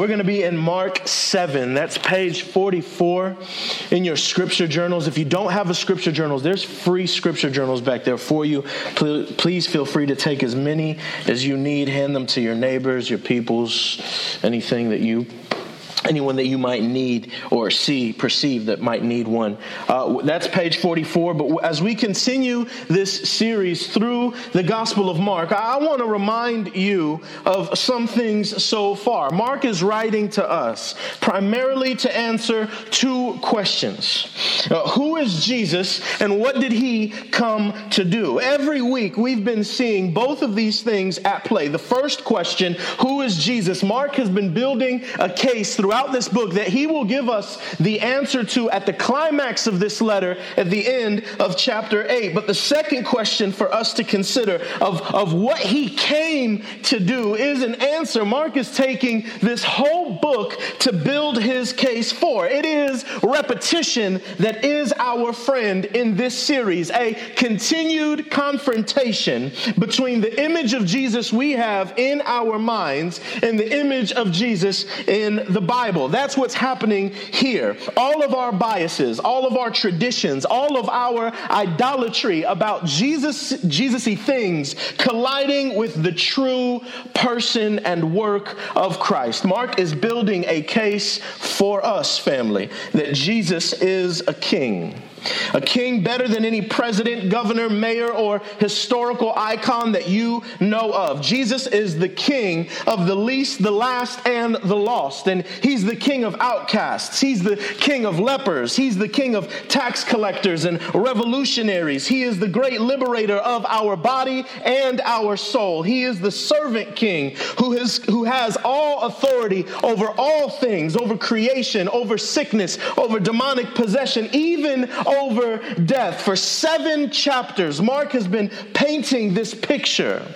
we're going to be in Mark 7. That's page 44 in your scripture journals. If you don't have a scripture journals, there's free scripture journals back there for you. Please feel free to take as many as you need, hand them to your neighbors, your peoples, anything that you anyone that you might need or see, perceive that might need one. Uh, that's page 44. But as we continue this series through the Gospel of Mark, I want to remind you of some things so far. Mark is writing to us primarily to answer two questions uh, Who is Jesus and what did he come to do? Every week we've been seeing both of these things at play. The first question, Who is Jesus? Mark has been building a case through throughout this book that he will give us the answer to at the climax of this letter at the end of chapter 8. But the second question for us to consider of, of what he came to do is an answer Mark is taking this whole book to build his case for. It is repetition that is our friend in this series, a continued confrontation between the image of Jesus we have in our minds and the image of Jesus in the Bible. Bible. That's what's happening here. All of our biases, all of our traditions, all of our idolatry about Jesus, Jesusy things colliding with the true person and work of Christ. Mark is building a case for us, family, that Jesus is a king. A king better than any president, governor, mayor, or historical icon that you know of. Jesus is the king of the least, the last, and the lost. And he's the king of outcasts. He's the king of lepers. He's the king of tax collectors and revolutionaries. He is the great liberator of our body and our soul. He is the servant king who has, who has all authority over all things, over creation, over sickness, over demonic possession, even over death. For seven chapters, Mark has been painting this picture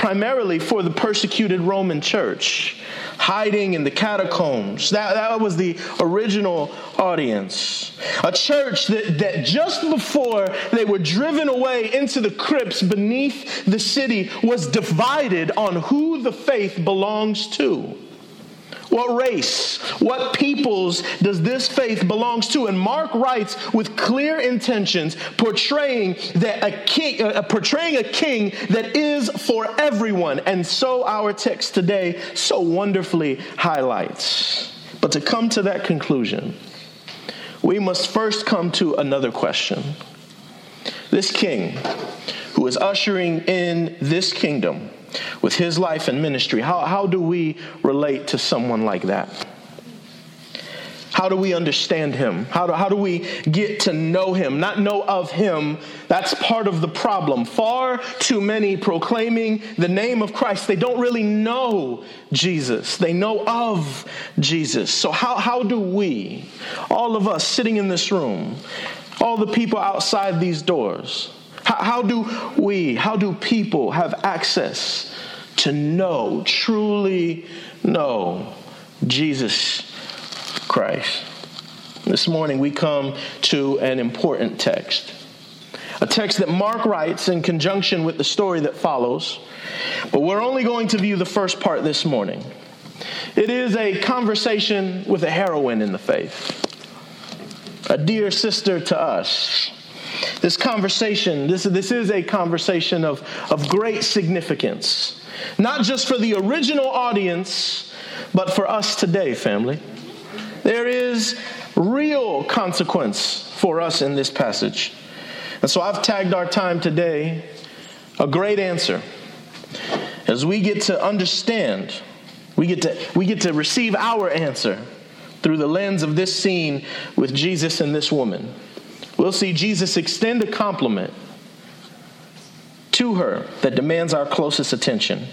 primarily for the persecuted Roman church, hiding in the catacombs. That, that was the original audience. A church that, that just before they were driven away into the crypts beneath the city was divided on who the faith belongs to. What race, what peoples does this faith belongs to? And Mark writes with clear intentions, portraying that a king, uh, portraying a king that is for everyone. And so our text today so wonderfully highlights. But to come to that conclusion, we must first come to another question. This king who is ushering in this kingdom with his life and ministry, how, how do we relate to someone like that? How do we understand him? How do, how do we get to know him? Not know of him. That's part of the problem. Far too many proclaiming the name of Christ, they don't really know Jesus. They know of Jesus. So, how, how do we, all of us sitting in this room, all the people outside these doors, how, how do we, how do people have access to know, truly know Jesus Christ? This morning we come to an important text. A text that Mark writes in conjunction with the story that follows, but we're only going to view the first part this morning. It is a conversation with a heroine in the faith, a dear sister to us, this conversation, this, this is a conversation of, of great significance, not just for the original audience, but for us today, family. There is real consequence for us in this passage. And so I've tagged our time today a great answer. As we get to understand, we get to, we get to receive our answer through the lens of this scene with Jesus and this woman we'll see Jesus extend a compliment to her that demands our closest attention.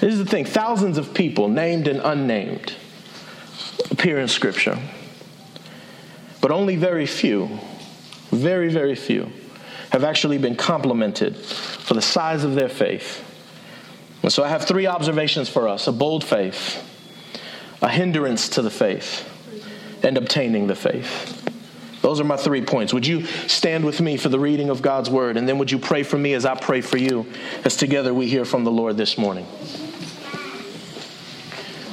This is the thing thousands of people, named and unnamed, appear in Scripture. But only very few, very, very few, have actually been complimented for the size of their faith. And so I have three observations for us a bold faith, a hindrance to the faith, and obtaining the faith. Those are my three points. Would you stand with me for the reading of God's word? And then would you pray for me as I pray for you as together we hear from the Lord this morning?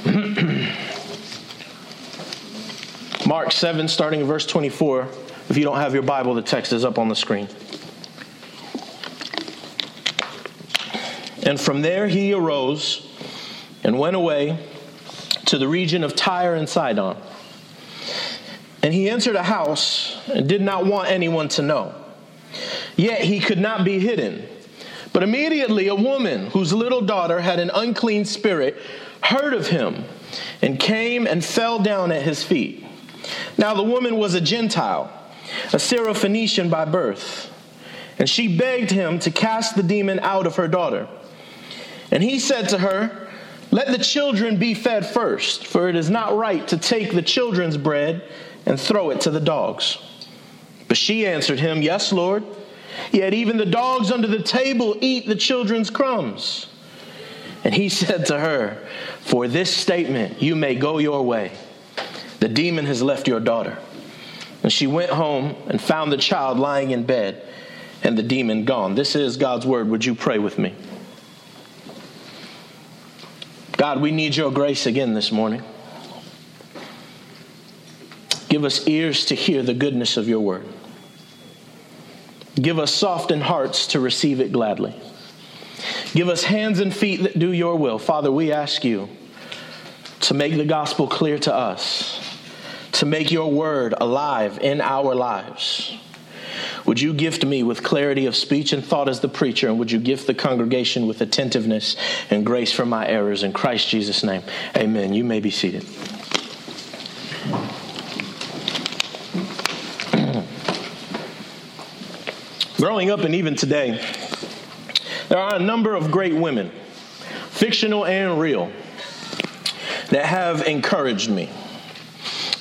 Mark 7, starting in verse 24. If you don't have your Bible, the text is up on the screen. And from there he arose and went away to the region of Tyre and Sidon. And he entered a house and did not want anyone to know. Yet he could not be hidden. But immediately a woman whose little daughter had an unclean spirit heard of him and came and fell down at his feet. Now the woman was a Gentile, a Syrophoenician by birth, and she begged him to cast the demon out of her daughter. And he said to her, Let the children be fed first, for it is not right to take the children's bread and throw it to the dogs. But she answered him, Yes, Lord. Yet even the dogs under the table eat the children's crumbs. And he said to her, For this statement you may go your way. The demon has left your daughter. And she went home and found the child lying in bed and the demon gone. This is God's word. Would you pray with me? God, we need your grace again this morning. Give us ears to hear the goodness of your word. Give us softened hearts to receive it gladly. Give us hands and feet that do your will. Father, we ask you to make the gospel clear to us, to make your word alive in our lives. Would you gift me with clarity of speech and thought as the preacher, and would you gift the congregation with attentiveness and grace for my errors? In Christ Jesus' name, amen. You may be seated. Growing up and even today, there are a number of great women, fictional and real, that have encouraged me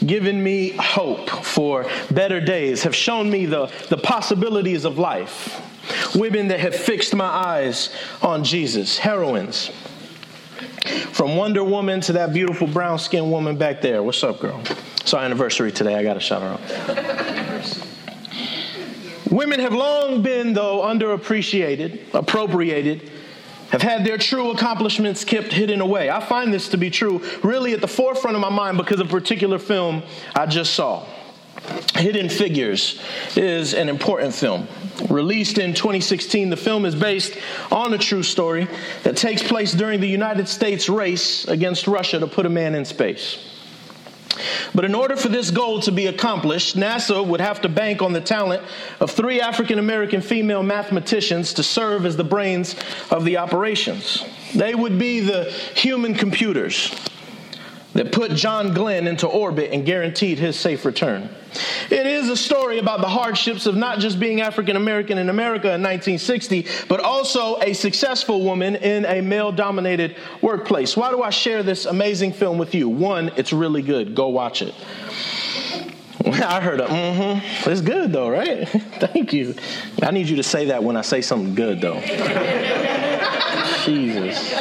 given me hope for better days, have shown me the, the possibilities of life. Women that have fixed my eyes on Jesus, heroines. From Wonder Woman to that beautiful brown skinned woman back there. What's up, girl? It's our anniversary today. I got to shout her out. Women have long been, though, underappreciated, appropriated, have had their true accomplishments kept hidden away. I find this to be true really at the forefront of my mind because of a particular film I just saw. Hidden Figures is an important film. Released in 2016, the film is based on a true story that takes place during the United States race against Russia to put a man in space. But in order for this goal to be accomplished, NASA would have to bank on the talent of three African American female mathematicians to serve as the brains of the operations. They would be the human computers that put John Glenn into orbit and guaranteed his safe return. It is a story about the hardships of not just being African American in America in 1960, but also a successful woman in a male dominated workplace. Why do I share this amazing film with you? One, it's really good. Go watch it. I heard a mm hmm. It's good though, right? Thank you. I need you to say that when I say something good though. Jesus.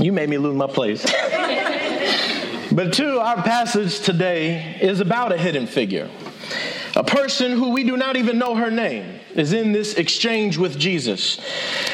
You made me lose my place. but two, our passage today is about a hidden figure. A person who we do not even know her name is in this exchange with Jesus.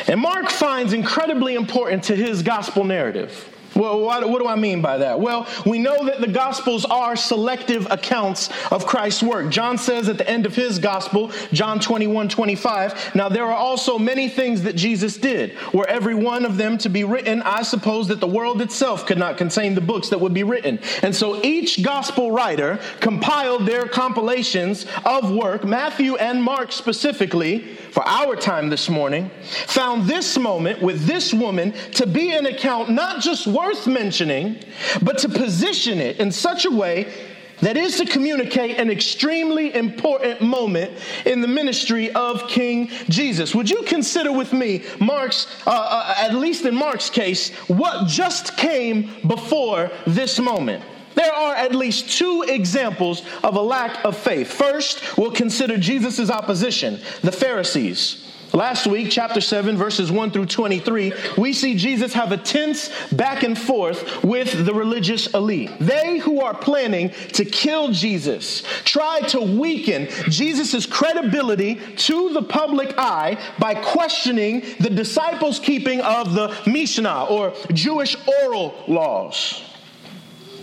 And Mark finds incredibly important to his gospel narrative. Well, what, do I mean by that? Well, we know that the Gospels are selective accounts of Christ's work. John says at the end of his Gospel, John 21 25, now there are also many things that Jesus did. Were every one of them to be written, I suppose that the world itself could not contain the books that would be written. And so each Gospel writer compiled their compilations of work, Matthew and Mark specifically, for our time this morning, found this moment with this woman to be an account not just worth mentioning, but to position it in such a way that is to communicate an extremely important moment in the ministry of King Jesus. Would you consider with me Mark's, uh, uh, at least in Mark's case, what just came before this moment? There are at least two examples of a lack of faith. First, we'll consider Jesus' opposition, the Pharisees. Last week, chapter 7, verses 1 through 23, we see Jesus have a tense back and forth with the religious elite. They who are planning to kill Jesus try to weaken Jesus' credibility to the public eye by questioning the disciples' keeping of the Mishnah or Jewish oral laws.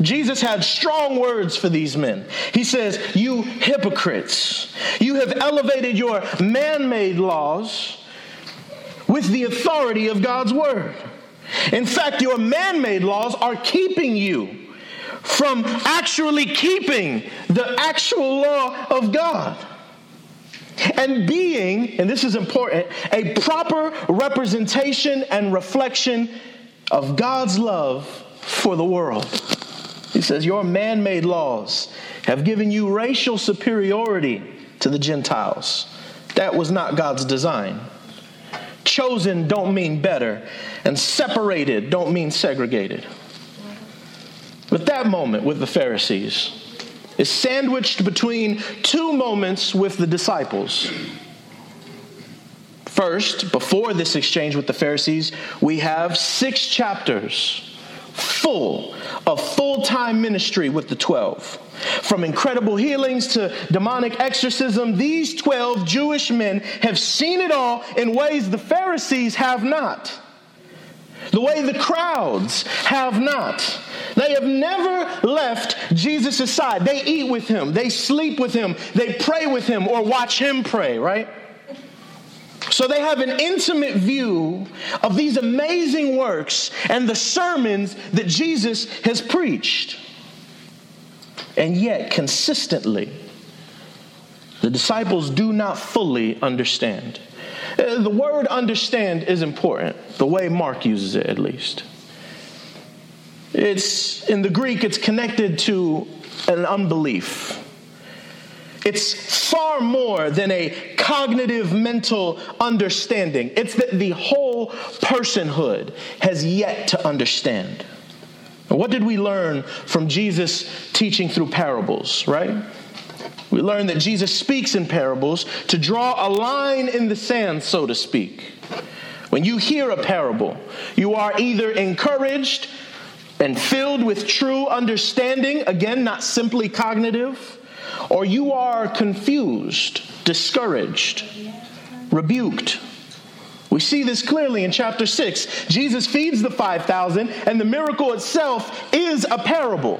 Jesus had strong words for these men. He says, You hypocrites, you have elevated your man made laws with the authority of God's word. In fact, your man made laws are keeping you from actually keeping the actual law of God. And being, and this is important, a proper representation and reflection of God's love for the world. He says, Your man made laws have given you racial superiority to the Gentiles. That was not God's design. Chosen don't mean better, and separated don't mean segregated. But that moment with the Pharisees is sandwiched between two moments with the disciples. First, before this exchange with the Pharisees, we have six chapters full of full time ministry with the 12. From incredible healings to demonic exorcism, these 12 Jewish men have seen it all in ways the Pharisees have not. The way the crowds have not. They have never left Jesus' side. They eat with him, they sleep with him, they pray with him, or watch him pray, right? So they have an intimate view of these amazing works and the sermons that Jesus has preached. And yet, consistently, the disciples do not fully understand. Uh, the word understand is important, the way Mark uses it at least. It's in the Greek, it's connected to an unbelief. It's far more than a cognitive mental understanding. It's that the whole personhood has yet to understand. what did we learn from Jesus teaching through parables, right? We learn that Jesus speaks in parables to draw a line in the sand, so to speak. When you hear a parable, you are either encouraged and filled with true understanding, again, not simply cognitive, or you are confused, discouraged, rebuked. We see this clearly in chapter 6. Jesus feeds the 5,000, and the miracle itself is a parable.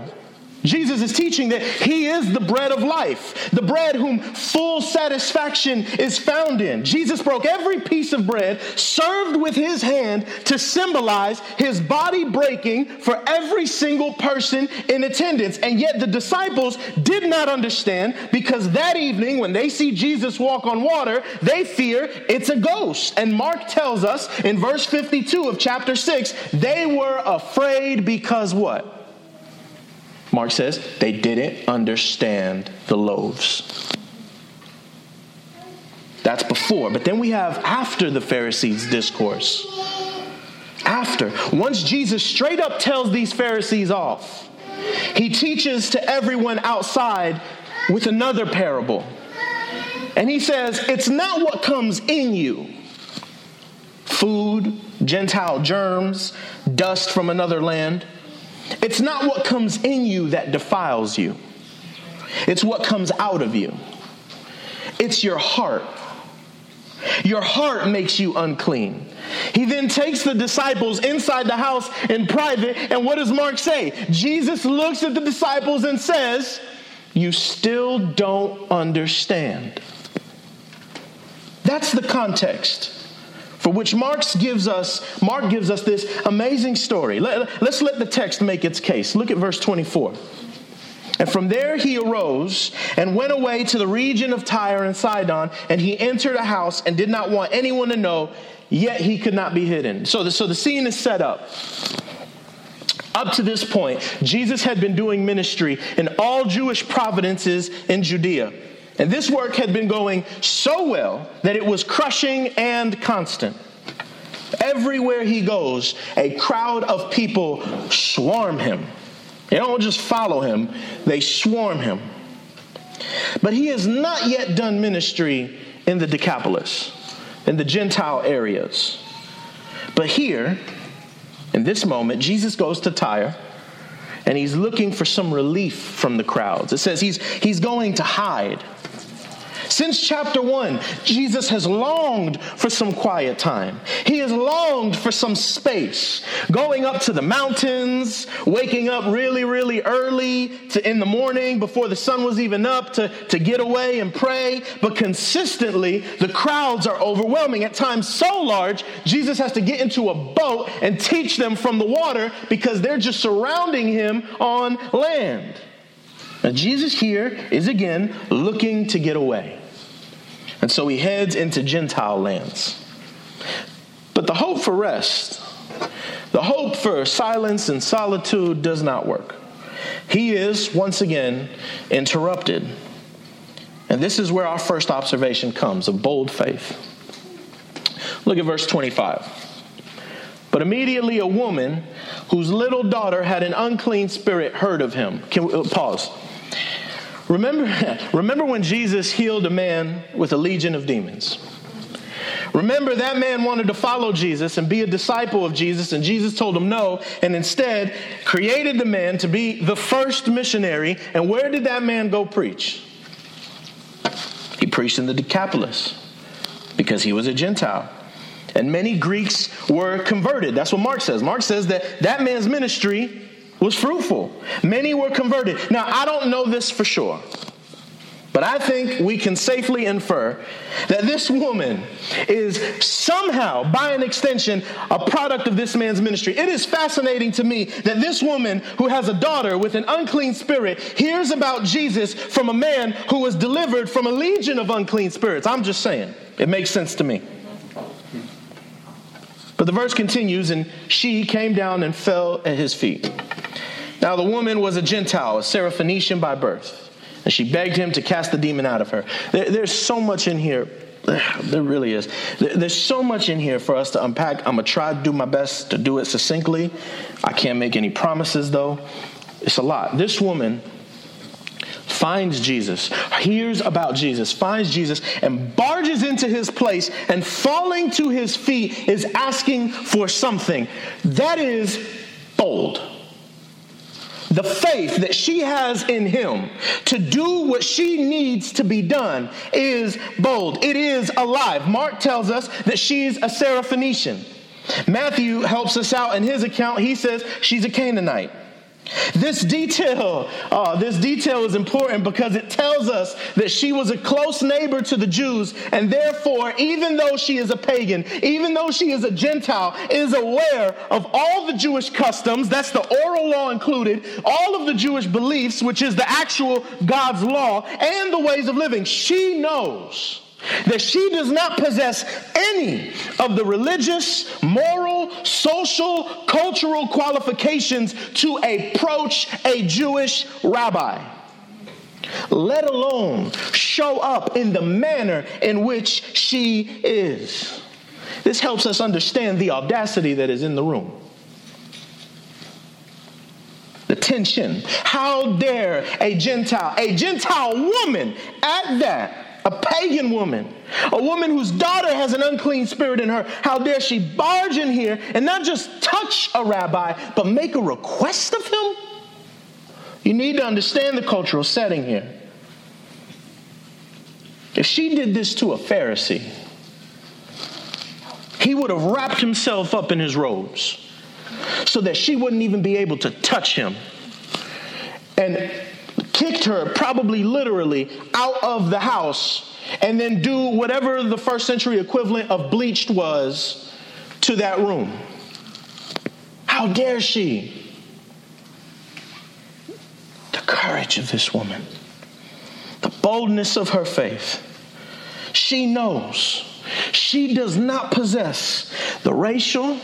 Jesus is teaching that he is the bread of life, the bread whom full satisfaction is found in. Jesus broke every piece of bread, served with his hand to symbolize his body breaking for every single person in attendance. And yet the disciples did not understand because that evening, when they see Jesus walk on water, they fear it's a ghost. And Mark tells us in verse 52 of chapter 6 they were afraid because what? Mark says they didn't understand the loaves. That's before. But then we have after the Pharisees' discourse. After. Once Jesus straight up tells these Pharisees off, he teaches to everyone outside with another parable. And he says, It's not what comes in you food, Gentile germs, dust from another land it's not what comes in you that defiles you, it's what comes out of you. It's your heart. Your heart makes you unclean. He then takes the disciples inside the house in private, and what does Mark say? Jesus looks at the disciples and says, You still don't understand. That's the context for which Mark gives us, Mark gives us this amazing story. Let, let's let the text make its case. Look at verse 24. And from there he arose and went away to the region of Tyre and Sidon, and he entered a house and did not want anyone to know, yet he could not be hidden. So the, so the scene is set up. Up to this point, Jesus had been doing ministry in all Jewish provinces in Judea. And this work had been going so well that it was crushing and constant. Everywhere he goes, a crowd of people swarm him. They don't just follow him, they swarm him. But he has not yet done ministry in the Decapolis, in the Gentile areas. But here, in this moment, Jesus goes to Tyre and he's looking for some relief from the crowds. It says he's, he's going to hide. Since chapter one, Jesus has longed for some quiet time. He has longed for some space, going up to the mountains, waking up really, really early to, in the morning before the sun was even up to, to get away and pray. But consistently, the crowds are overwhelming. At times so large, Jesus has to get into a boat and teach them from the water because they're just surrounding him on land. Now, Jesus here is again looking to get away. And so he heads into Gentile lands. But the hope for rest, the hope for silence and solitude does not work. He is, once again, interrupted. And this is where our first observation comes of bold faith. Look at verse 25. But immediately a woman whose little daughter had an unclean spirit heard of him. Can we, uh, pause. Remember, remember when Jesus healed a man with a legion of demons? Remember, that man wanted to follow Jesus and be a disciple of Jesus, and Jesus told him no, and instead created the man to be the first missionary. And where did that man go preach? He preached in the Decapolis because he was a Gentile. And many Greeks were converted. That's what Mark says. Mark says that that man's ministry was fruitful. Many were converted. Now, I don't know this for sure, but I think we can safely infer that this woman is somehow, by an extension, a product of this man's ministry. It is fascinating to me that this woman who has a daughter with an unclean spirit hears about Jesus from a man who was delivered from a legion of unclean spirits. I'm just saying, it makes sense to me. But the verse continues, and she came down and fell at his feet. Now, the woman was a Gentile, a Syrophoenician by birth, and she begged him to cast the demon out of her. There, there's so much in here. There really is. There's so much in here for us to unpack. I'm going to try to do my best to do it succinctly. I can't make any promises, though. It's a lot. This woman finds Jesus, hears about Jesus, finds Jesus, and barges into his place and falling to his feet is asking for something. That is bold the faith that she has in him to do what she needs to be done is bold. It is alive. Mark tells us that she's a Syrophoenician. Matthew helps us out in his account. He says she's a Canaanite. This detail, uh, this detail is important because it tells us that she was a close neighbor to the Jews, and therefore, even though she is a pagan, even though she is a Gentile, is aware of all the Jewish customs, that's the oral law included, all of the Jewish beliefs, which is the actual God's law, and the ways of living. She knows that she does not possess any of the religious, moral, social, cultural qualifications to approach a Jewish rabbi, let alone show up in the manner in which she is. This helps us understand the audacity that is in the room. The tension. How dare a Gentile, a Gentile woman at that, a pagan woman, a woman whose daughter has an unclean spirit in her. How dare she barge in here and not just touch a rabbi, but make a request of him? You need to understand the cultural setting here. If she did this to a Pharisee, he would have wrapped himself up in his robes so that she wouldn't even be able to touch him. And kicked her, probably literally, out of the house and then do whatever the first century equivalent of bleached was to that room. How dare she? The courage of this woman, the boldness of her faith. She knows she does not possess the racial,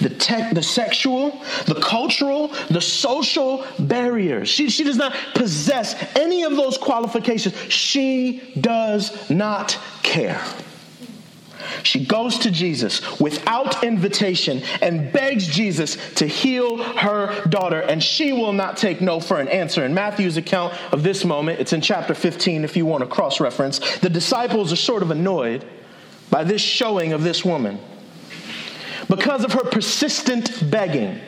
the, tech, the sexual, the cultural, the social barriers. She, she does not possess any of those qualifications. She does not care. She goes to Jesus without invitation and begs Jesus to heal her daughter, and she will not take no for an answer. In Matthew's account of this moment, it's in chapter 15 if you want to cross reference, the disciples are sort of annoyed by this showing of this woman. Because of her persistent begging,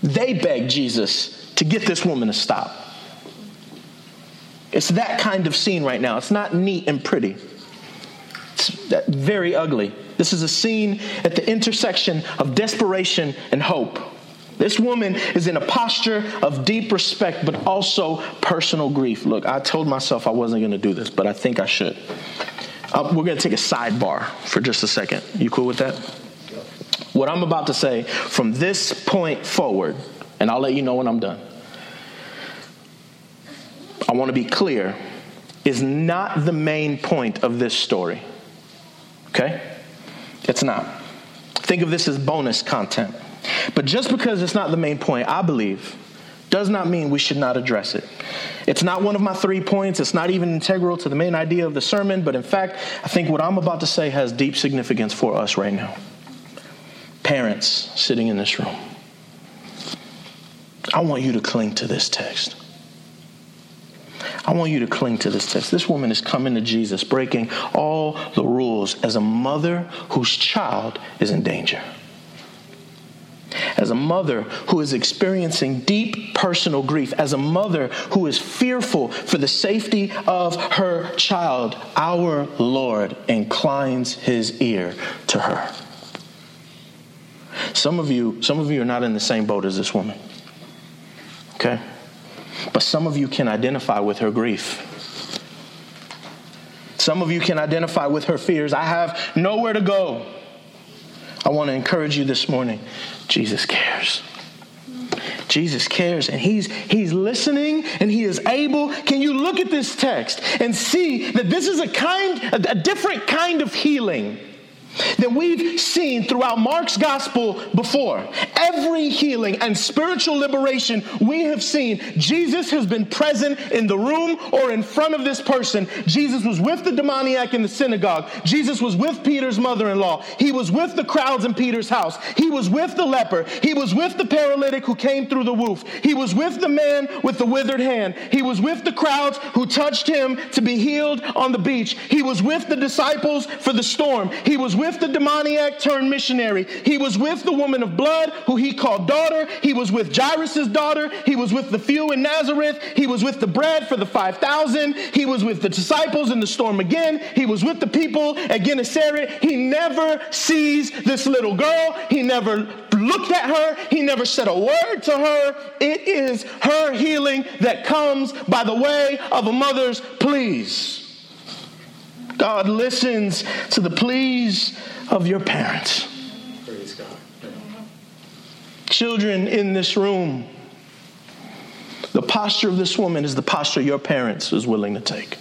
they begged Jesus to get this woman to stop. It's that kind of scene right now. It's not neat and pretty. It's very ugly. This is a scene at the intersection of desperation and hope. This woman is in a posture of deep respect, but also personal grief. Look, I told myself I wasn't going to do this, but I think I should. Uh, we're going to take a sidebar for just a second. You cool with that? What I'm about to say from this point forward, and I'll let you know when I'm done. I want to be clear, is not the main point of this story. Okay? It's not. Think of this as bonus content. But just because it's not the main point, I believe, does not mean we should not address it. It's not one of my three points. It's not even integral to the main idea of the sermon. But in fact, I think what I'm about to say has deep significance for us right now. Parents sitting in this room, I want you to cling to this text. I want you to cling to this text. This woman is coming to Jesus, breaking all the rules as a mother whose child is in danger. As a mother who is experiencing deep personal grief, as a mother who is fearful for the safety of her child, our Lord inclines his ear to her. Some of you, some of you are not in the same boat as this woman. Okay? But some of you can identify with her grief. Some of you can identify with her fears. I have nowhere to go. I want to encourage you this morning. Jesus cares. Jesus cares and he's he's listening and he is able. Can you look at this text and see that this is a kind a, different kind of healing? That we've seen throughout Mark's gospel before. Every healing and spiritual liberation we have seen, Jesus has been present in the room or in front of this person. Jesus was with the demoniac in the synagogue. Jesus was with Peter's mother in law. He was with the crowds in Peter's house. He was with the leper. He was with the paralytic who came through the roof. He was with the man with the withered hand. He was with the crowds who touched him to be healed on the beach. He was with the disciples for the storm. He was with the demoniac turned missionary. He was with the woman of blood who he called daughter. He was with Jairus' daughter. He was with the few in Nazareth. He was with the bread for the 5,000. He was with the disciples in the storm again. He was with the people at Gennesaret. He never sees this little girl. He never looked at her. He never said a word to her. It is her healing that comes by the way of a mother's pleas. God listens to the pleas of your parents. Praise God. Children in this room, the posture of this woman is the posture your parents is willing to take.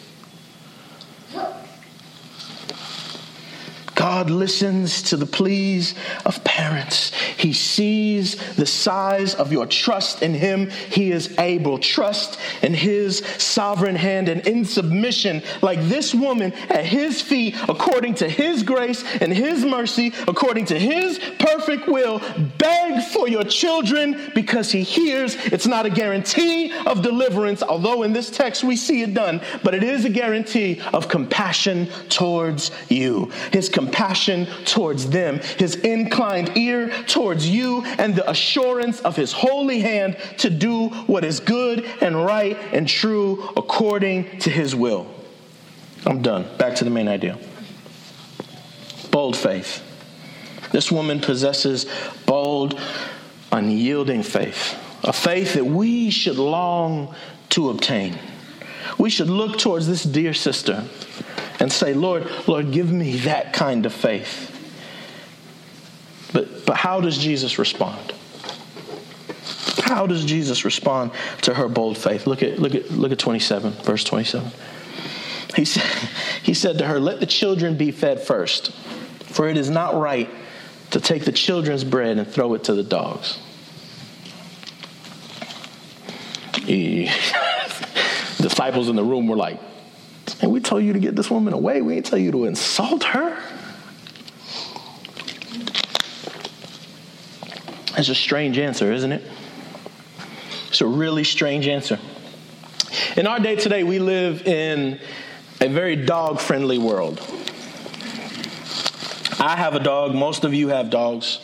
God listens to the pleas of parents. He sees the size of your trust in Him. He is able. Trust in His sovereign hand and in submission, like this woman at His feet, according to His grace and His mercy, according to His perfect will. Beg for your children because He hears. It's not a guarantee of deliverance, although in this text we see it done, but it is a guarantee of compassion towards you. His compassion compassion towards them, his inclined ear towards you, and the assurance of his holy hand to do what is good and right and true according to his will. I'm done. Back to the main idea. Bold faith. This woman possesses bold, unyielding faith, a faith that we should long to obtain. We should look towards this dear sister and say, Lord, Lord, give me that kind of faith. But, but how does Jesus respond? How does Jesus respond to her bold faith? Look at, look at, look at 27, verse 27. He said, he said to her, Let the children be fed first, for it is not right to take the children's bread and throw it to the dogs. Disciples in the room were like, and we told you to get this woman away. We didn't tell you to insult her. That's a strange answer, isn't it? It's a really strange answer. In our day today, we live in a very dog friendly world. I have a dog. Most of you have dogs.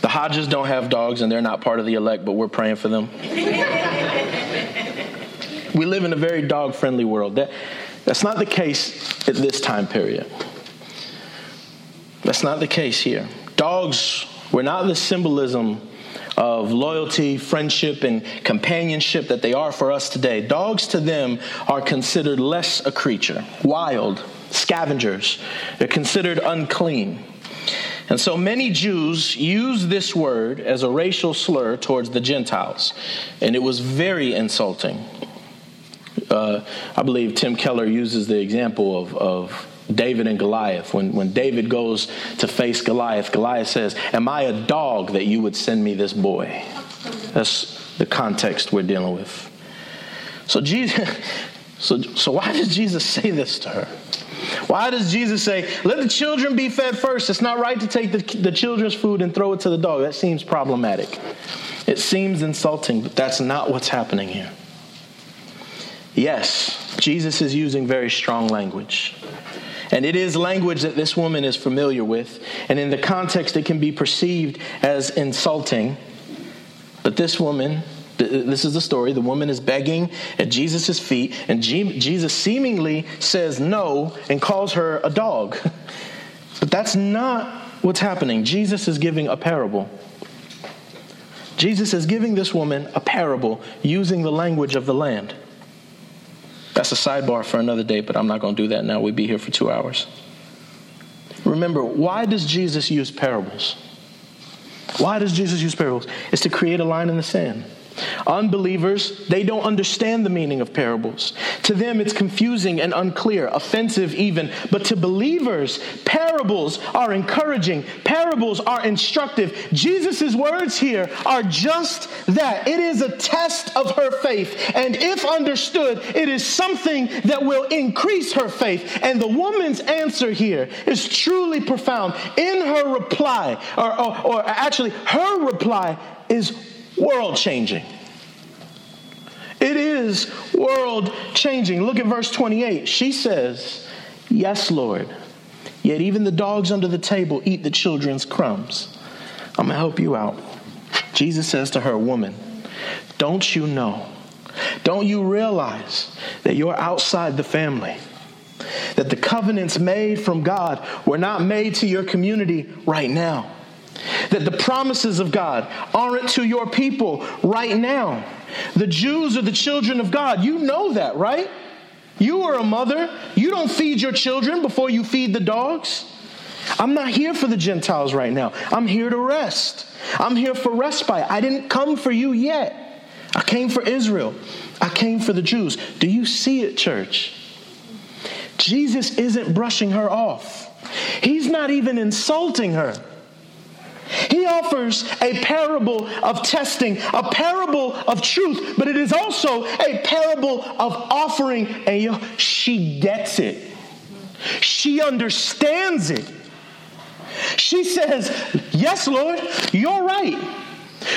The Hodges don't have dogs, and they're not part of the elect, but we're praying for them. We live in a very dog friendly world. That, that's not the case at this time period. That's not the case here. Dogs were not the symbolism of loyalty, friendship, and companionship that they are for us today. Dogs to them are considered less a creature, wild, scavengers. They're considered unclean. And so many Jews use this word as a racial slur towards the Gentiles, and it was very insulting. Uh, I believe Tim Keller uses the example of, of David and Goliath. When, when David goes to face Goliath, Goliath says, Am I a dog that you would send me this boy? That's the context we're dealing with. So, Jesus, so, so why does Jesus say this to her? Why does Jesus say, Let the children be fed first? It's not right to take the, the children's food and throw it to the dog. That seems problematic. It seems insulting, but that's not what's happening here. Yes, Jesus is using very strong language. And it is language that this woman is familiar with. And in the context, it can be perceived as insulting. But this woman, this is the story. The woman is begging at Jesus' feet, and Jesus seemingly says no and calls her a dog. But that's not what's happening. Jesus is giving a parable. Jesus is giving this woman a parable using the language of the land. That's a sidebar for another day, but I'm not going to do that now. We'd be here for two hours. Remember, why does Jesus use parables? Why does Jesus use parables? It's to create a line in the sand. Unbelievers, they don't understand the meaning of parables. To them, it's confusing and unclear, offensive even. But to believers, parables are encouraging, parables are instructive. Jesus' words here are just that. It is a test of her faith. And if understood, it is something that will increase her faith. And the woman's answer here is truly profound. In her reply, or, or, or actually, her reply is world changing. It is world changing. Look at verse 28. She says, Yes, Lord. Yet even the dogs under the table eat the children's crumbs. I'm going to help you out. Jesus says to her, Woman, don't you know? Don't you realize that you're outside the family? That the covenants made from God were not made to your community right now that the promises of God aren't to your people right now. The Jews are the children of God. You know that, right? You are a mother. You don't feed your children before you feed the dogs. I'm not here for the Gentiles right now. I'm here to rest. I'm here for respite. I didn't come for you yet. I came for Israel. I came for the Jews. Do you see it, church? Jesus isn't brushing her off. He's not even insulting her. He offers a parable of testing, a parable of truth, but it is also a parable of offering. And she gets it, she understands it. She says, Yes, Lord, you're right.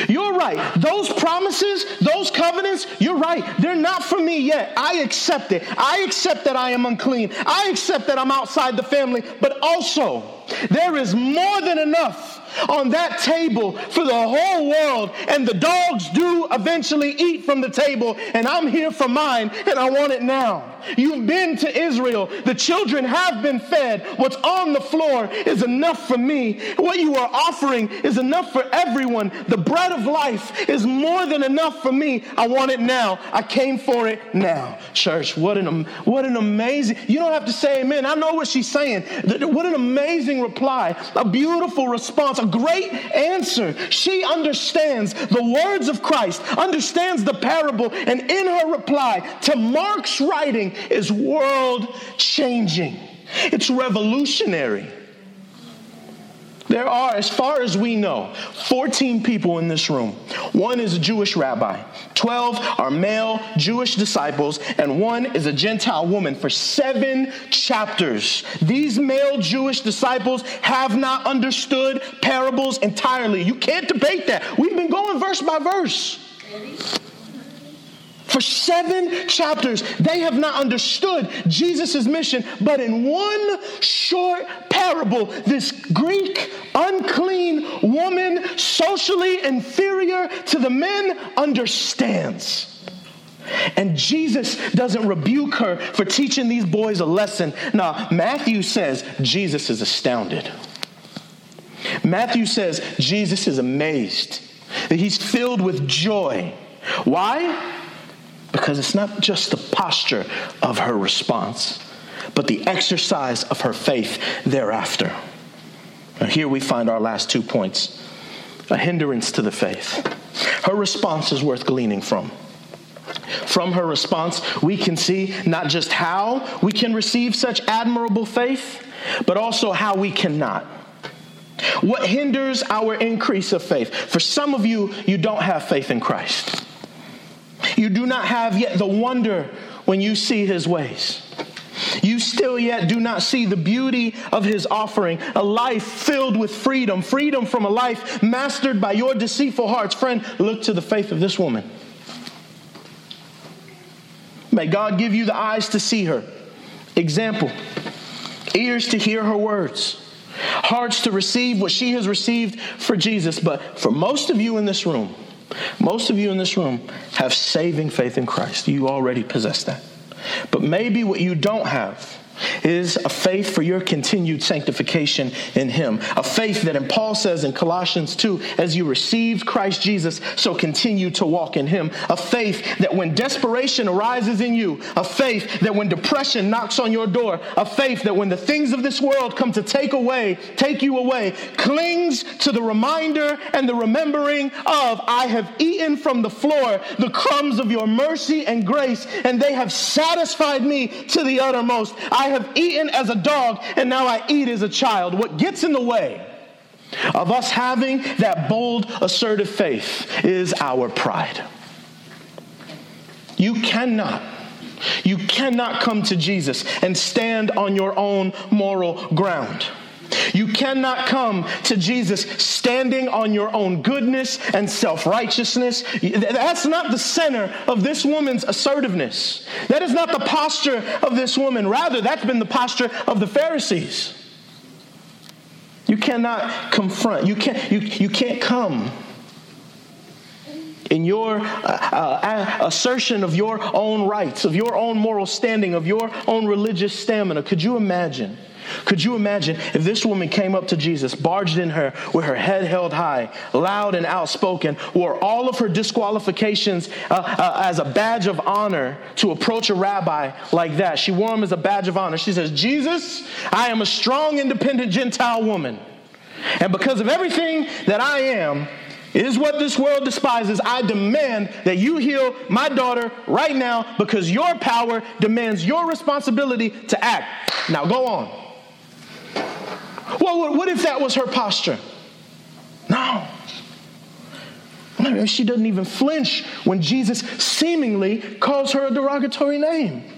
You're right. Those promises, those covenants, you're right. They're not for me yet. I accept it. I accept that I am unclean. I accept that I'm outside the family. But also, there is more than enough on that table for the whole world, and the dogs do eventually eat from the table, and I'm here for mine, and I want it now. You've been to Israel. The children have been fed. What's on the floor is enough for me. What you are offering is enough for everyone. The bread of life is more than enough for me. I want it now. I came for it now. Church, what an, what an amazing, you don't have to say amen. I know what she's saying. What an amazing reply, a beautiful response, great answer. She understands the words of Christ, understands the parable, and in her reply to Mark's writing is world changing. It's revolutionary. There are, as far as we know, 14 people in this room. One is a Jewish rabbi, 12 are male Jewish disciples, and one is a Gentile woman for seven chapters. These male Jewish disciples have not understood parables entirely. You can't debate that. We've been going verse by verse. For seven chapters, they have not understood Jesus' mission, but in one short parable, this Greek, unclean woman, socially inferior to the men, understands. And Jesus doesn't rebuke her for teaching these boys a lesson. Now, Matthew says Jesus is astounded. Matthew says Jesus is amazed, that he's filled with joy. Why? Because it's not just the posture of her response, but the exercise of her faith thereafter. Now, here we find our last two points a hindrance to the faith. Her response is worth gleaning from. From her response, we can see not just how we can receive such admirable faith, but also how we cannot. What hinders our increase of faith? For some of you, you don't have faith in Christ. You do not have yet the wonder when you see his ways. You still yet do not see the beauty of his offering, a life filled with freedom, freedom from a life mastered by your deceitful hearts. Friend, look to the faith of this woman. May God give you the eyes to see her. Example, ears to hear her words, hearts to receive what she has received for Jesus. But for most of you in this room, most of you in this room have saving faith in Christ. You already possess that. But maybe what you don't have is a faith for your continued sanctification in Him. A faith that, and Paul says in Colossians 2, as you received Christ Jesus, so continue to walk in Him. A faith that when desperation arises in you, a faith that when depression knocks on your door, a faith that when the things of this world come to take away, take you away, clings to the reminder and the remembering of, I have eaten from the floor the crumbs of your mercy and grace, and they have satisfied me to the uttermost. I I have eaten as a dog, and now I eat as a child. What gets in the way of us having that bold, assertive faith is our pride. You cannot. You cannot come to Jesus and stand on your own moral ground. You cannot come to Jesus standing on your own goodness and self righteousness. That's not the center of this woman's assertiveness. That is not the posture of this woman. Rather, that's been the posture of the Pharisees. You cannot confront, you can't, you, you can't come in your uh, uh, assertion of your own rights, of your own moral standing, of your own religious stamina. Could you imagine? Could you imagine if this woman came up to Jesus, barged in her with her head held high, loud and outspoken, wore all of her disqualifications uh, uh, as a badge of honor to approach a rabbi like that? She wore them as a badge of honor. She says, Jesus, I am a strong, independent Gentile woman. And because of everything that I am, is what this world despises. I demand that you heal my daughter right now because your power demands your responsibility to act. Now go on. Well, what if that was her posture? No. She doesn't even flinch when Jesus seemingly calls her a derogatory name.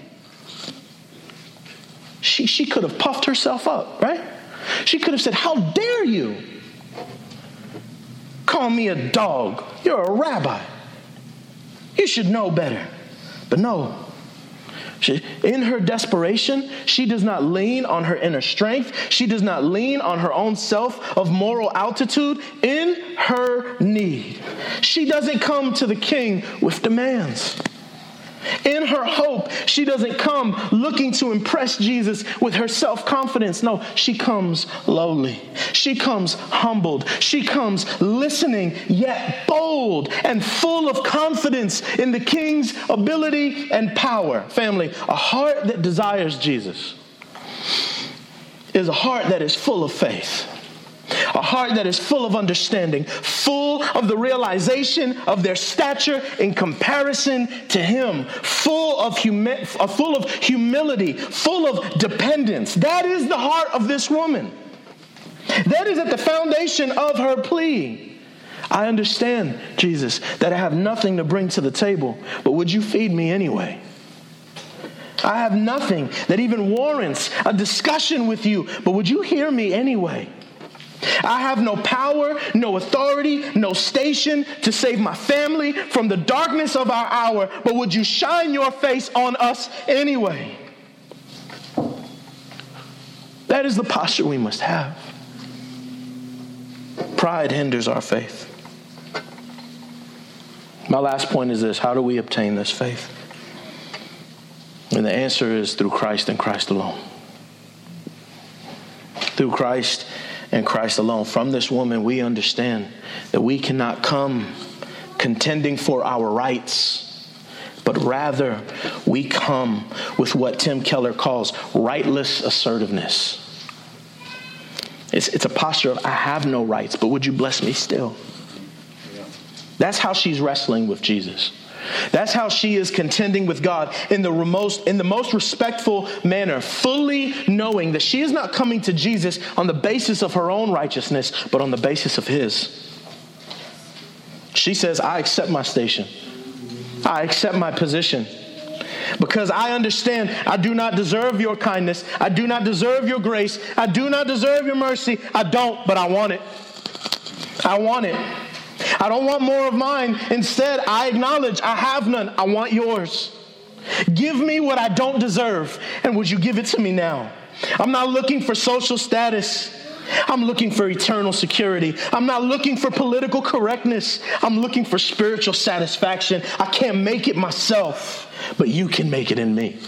She, she could have puffed herself up, right? She could have said, How dare you call me a dog? You're a rabbi. You should know better. But no, she, in her desperation, she does not lean on her inner strength. She does not lean on her own self of moral altitude. In her need, she doesn't come to the king with demands. In her hope, she doesn't come looking to impress Jesus with her self confidence. No, she comes lowly. She comes humbled. She comes listening, yet bold and full of confidence in the King's ability and power. Family, a heart that desires Jesus is a heart that is full of faith a heart that is full of understanding, full of the realization of their stature in comparison to Him, full of, humi- uh, full of humility, full of dependence. That is the heart of this woman. That is at the foundation of her plea. I understand, Jesus, that I have nothing to bring to the table, but would you feed me anyway? I have nothing that even warrants a discussion with you, but would you hear me anyway? I have no power, no authority, no station to save my family from the darkness of our hour, but would you shine your face on us anyway? That is the posture we must have. Pride hinders our faith. My last point is this how do we obtain this faith? And the answer is through Christ and Christ alone. Through Christ and Christ alone. From this woman, we understand that we cannot come contending for our rights but rather we come with what Tim Keller calls rightless assertiveness. It's, it's a posture of, I have no rights, but would you bless me still? That's how she's wrestling with Jesus. That's how she is contending with God in the most, in the most respectful manner, fully knowing that she is not coming to Jesus on the basis of her own righteousness, but on the basis of his. She says, I accept my station. I accept my position. Because I understand I do not deserve your kindness. I do not deserve your grace. I do not deserve your mercy. I don't, but I want it. I want it. I don't want more of mine. Instead, I acknowledge I have none. I want yours. Give me what I don't deserve, and would you give it to me now? I'm not looking for social status. I'm looking for eternal security. I'm not looking for political correctness. I'm looking for spiritual satisfaction. I can't make it myself, but you can make it in me.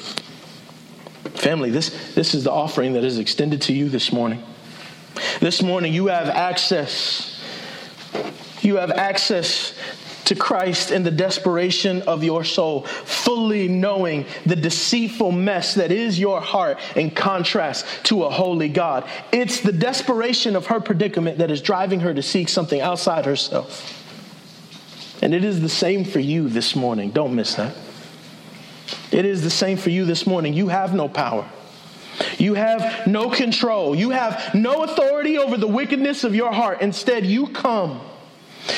Family, this, this is the offering that is extended to you this morning. This morning, you have access. You have access to Christ in the desperation of your soul, fully knowing the deceitful mess that is your heart in contrast to a holy God. It's the desperation of her predicament that is driving her to seek something outside herself. And it is the same for you this morning. Don't miss that. It is the same for you this morning. You have no power. You have no control. You have no authority over the wickedness of your heart. Instead, you come.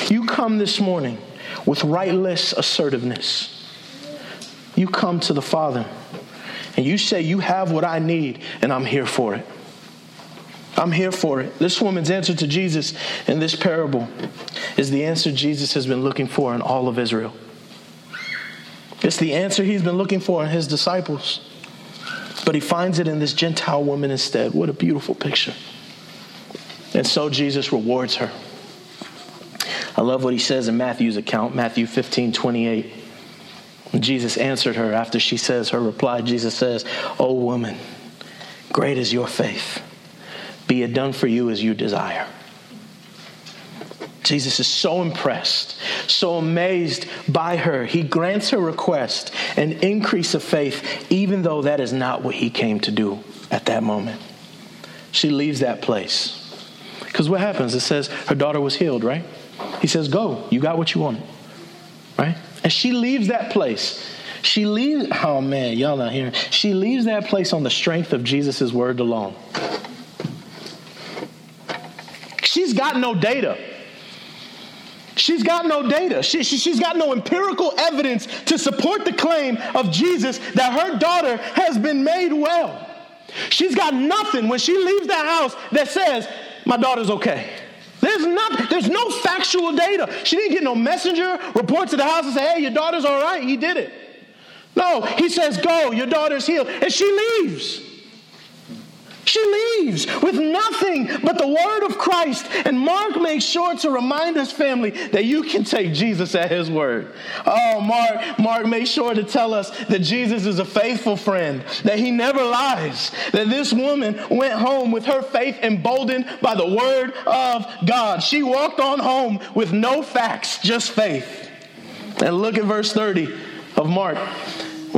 You come this morning with rightless assertiveness. You come to the Father and you say, You have what I need, and I'm here for it. I'm here for it. This woman's answer to Jesus in this parable is the answer Jesus has been looking for in all of Israel. It's the answer he's been looking for in his disciples. But he finds it in this Gentile woman instead. What a beautiful picture. And so Jesus rewards her. I love what he says in Matthew's account, Matthew 15, 28. Jesus answered her after she says her reply. Jesus says, Oh, woman, great is your faith. Be it done for you as you desire. Jesus is so impressed, so amazed by her. He grants her request an increase of faith, even though that is not what he came to do at that moment. She leaves that place. Because what happens? It says her daughter was healed, right? He says, Go, you got what you wanted. Right? And she leaves that place. She leaves, oh man, y'all not hearing. She leaves that place on the strength of Jesus' word alone. She's got no data. She's got no data. She, she, has got no empirical evidence to support the claim of Jesus that her daughter has been made well. She's got nothing when she leaves that house that says, My daughter's okay. There's not, there's no factual data. She didn't get no messenger report to the house and say, hey, your daughter's all right. He did it. No, he says, go, your daughter's healed. And she leaves. She leaves with nothing but the word of Christ. And Mark makes sure to remind his family that you can take Jesus at his word. Oh, Mark, Mark makes sure to tell us that Jesus is a faithful friend, that he never lies, that this woman went home with her faith emboldened by the word of God. She walked on home with no facts, just faith. And look at verse 30 of Mark.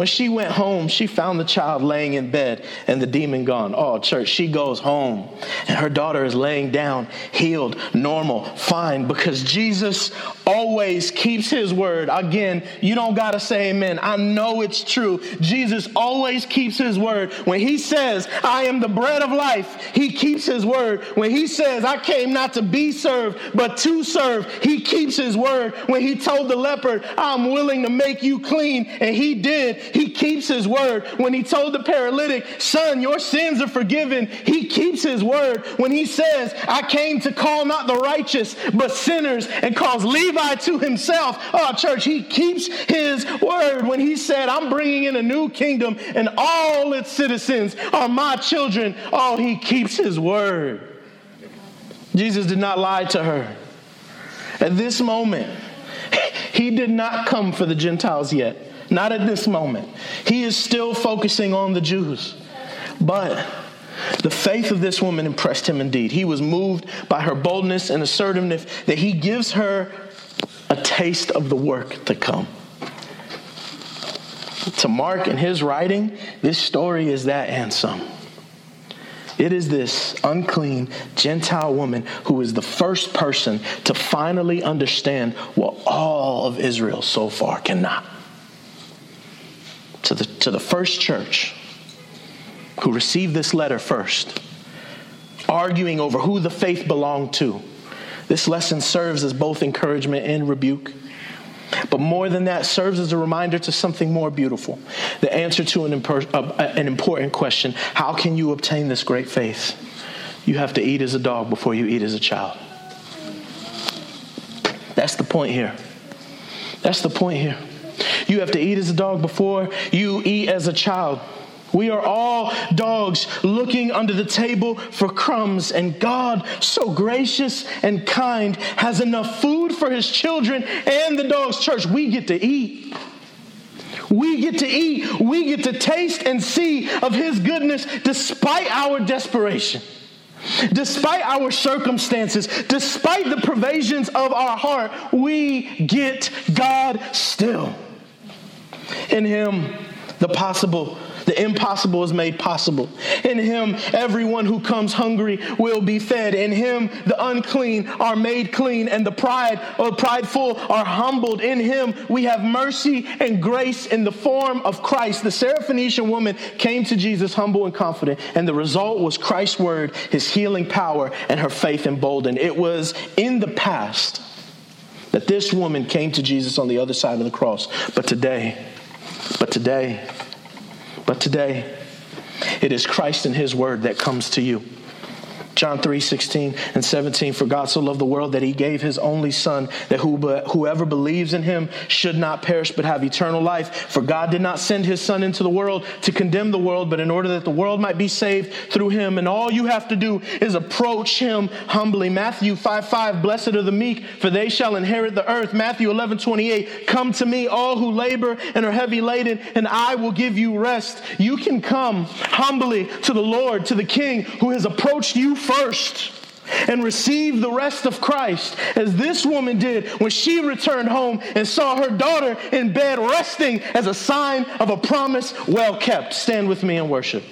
When she went home, she found the child laying in bed and the demon gone. Oh, church, she goes home and her daughter is laying down, healed, normal, fine, because Jesus always keeps his word. Again, you don't got to say amen. I know it's true. Jesus always keeps his word. When he says, I am the bread of life, he keeps his word. When he says, I came not to be served, but to serve, he keeps his word. When he told the leopard, I'm willing to make you clean, and he did, he keeps his word. When he told the paralytic, Son, your sins are forgiven, he keeps his word. When he says, I came to call not the righteous, but sinners, and calls Levi to himself, oh, church, he keeps his word. When he said, I'm bringing in a new kingdom and all its citizens are my children, oh, he keeps his word. Jesus did not lie to her. At this moment, he did not come for the Gentiles yet. Not at this moment. He is still focusing on the Jews. But the faith of this woman impressed him indeed. He was moved by her boldness and assertiveness that he gives her a taste of the work to come. To Mark in his writing, this story is that and some. It is this unclean Gentile woman who is the first person to finally understand what all of Israel so far cannot. To the, to the first church who received this letter first, arguing over who the faith belonged to, this lesson serves as both encouragement and rebuke. But more than that, serves as a reminder to something more beautiful the answer to an, imper- uh, an important question How can you obtain this great faith? You have to eat as a dog before you eat as a child. That's the point here. That's the point here. You have to eat as a dog before you eat as a child. We are all dogs looking under the table for crumbs, and God, so gracious and kind, has enough food for his children and the dogs. Church, we get to eat. We get to eat. We get to taste and see of his goodness despite our desperation. Despite our circumstances, despite the pervasions of our heart, we get God still. In Him, the possible the impossible is made possible. In him, everyone who comes hungry will be fed. In him, the unclean are made clean, and the pride or prideful are humbled. In him, we have mercy and grace in the form of Christ. The Syrophoenician woman came to Jesus humble and confident, and the result was Christ's word, his healing power, and her faith emboldened. It was in the past that this woman came to Jesus on the other side of the cross. But today, but today, but today, it is Christ and His Word that comes to you. John 3 16 and 17. For God so loved the world that he gave his only Son, that whoever believes in him should not perish but have eternal life. For God did not send his Son into the world to condemn the world, but in order that the world might be saved through him. And all you have to do is approach him humbly. Matthew 5 5. Blessed are the meek, for they shall inherit the earth. Matthew 11 28. Come to me, all who labor and are heavy laden, and I will give you rest. You can come humbly to the Lord, to the King who has approached you first and receive the rest of Christ, as this woman did when she returned home and saw her daughter in bed resting as a sign of a promise well kept. Stand with me and worship.